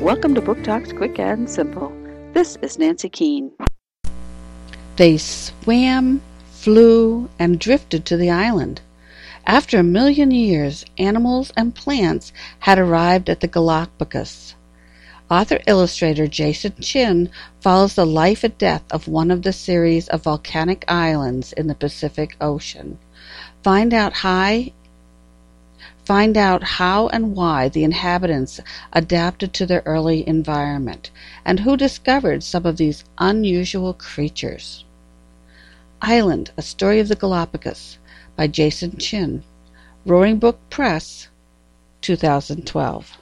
Welcome to Book Talks Quick and Simple. This is Nancy Keene. They swam, flew, and drifted to the island. After a million years, animals and plants had arrived at the Galapagos. Author-illustrator Jason Chin follows the life and death of one of the series of volcanic islands in the Pacific Ocean. Find out how Find out how and why the inhabitants adapted to their early environment, and who discovered some of these unusual creatures. Island, A Story of the Galapagos by Jason Chin. Roaring Brook Press, 2012.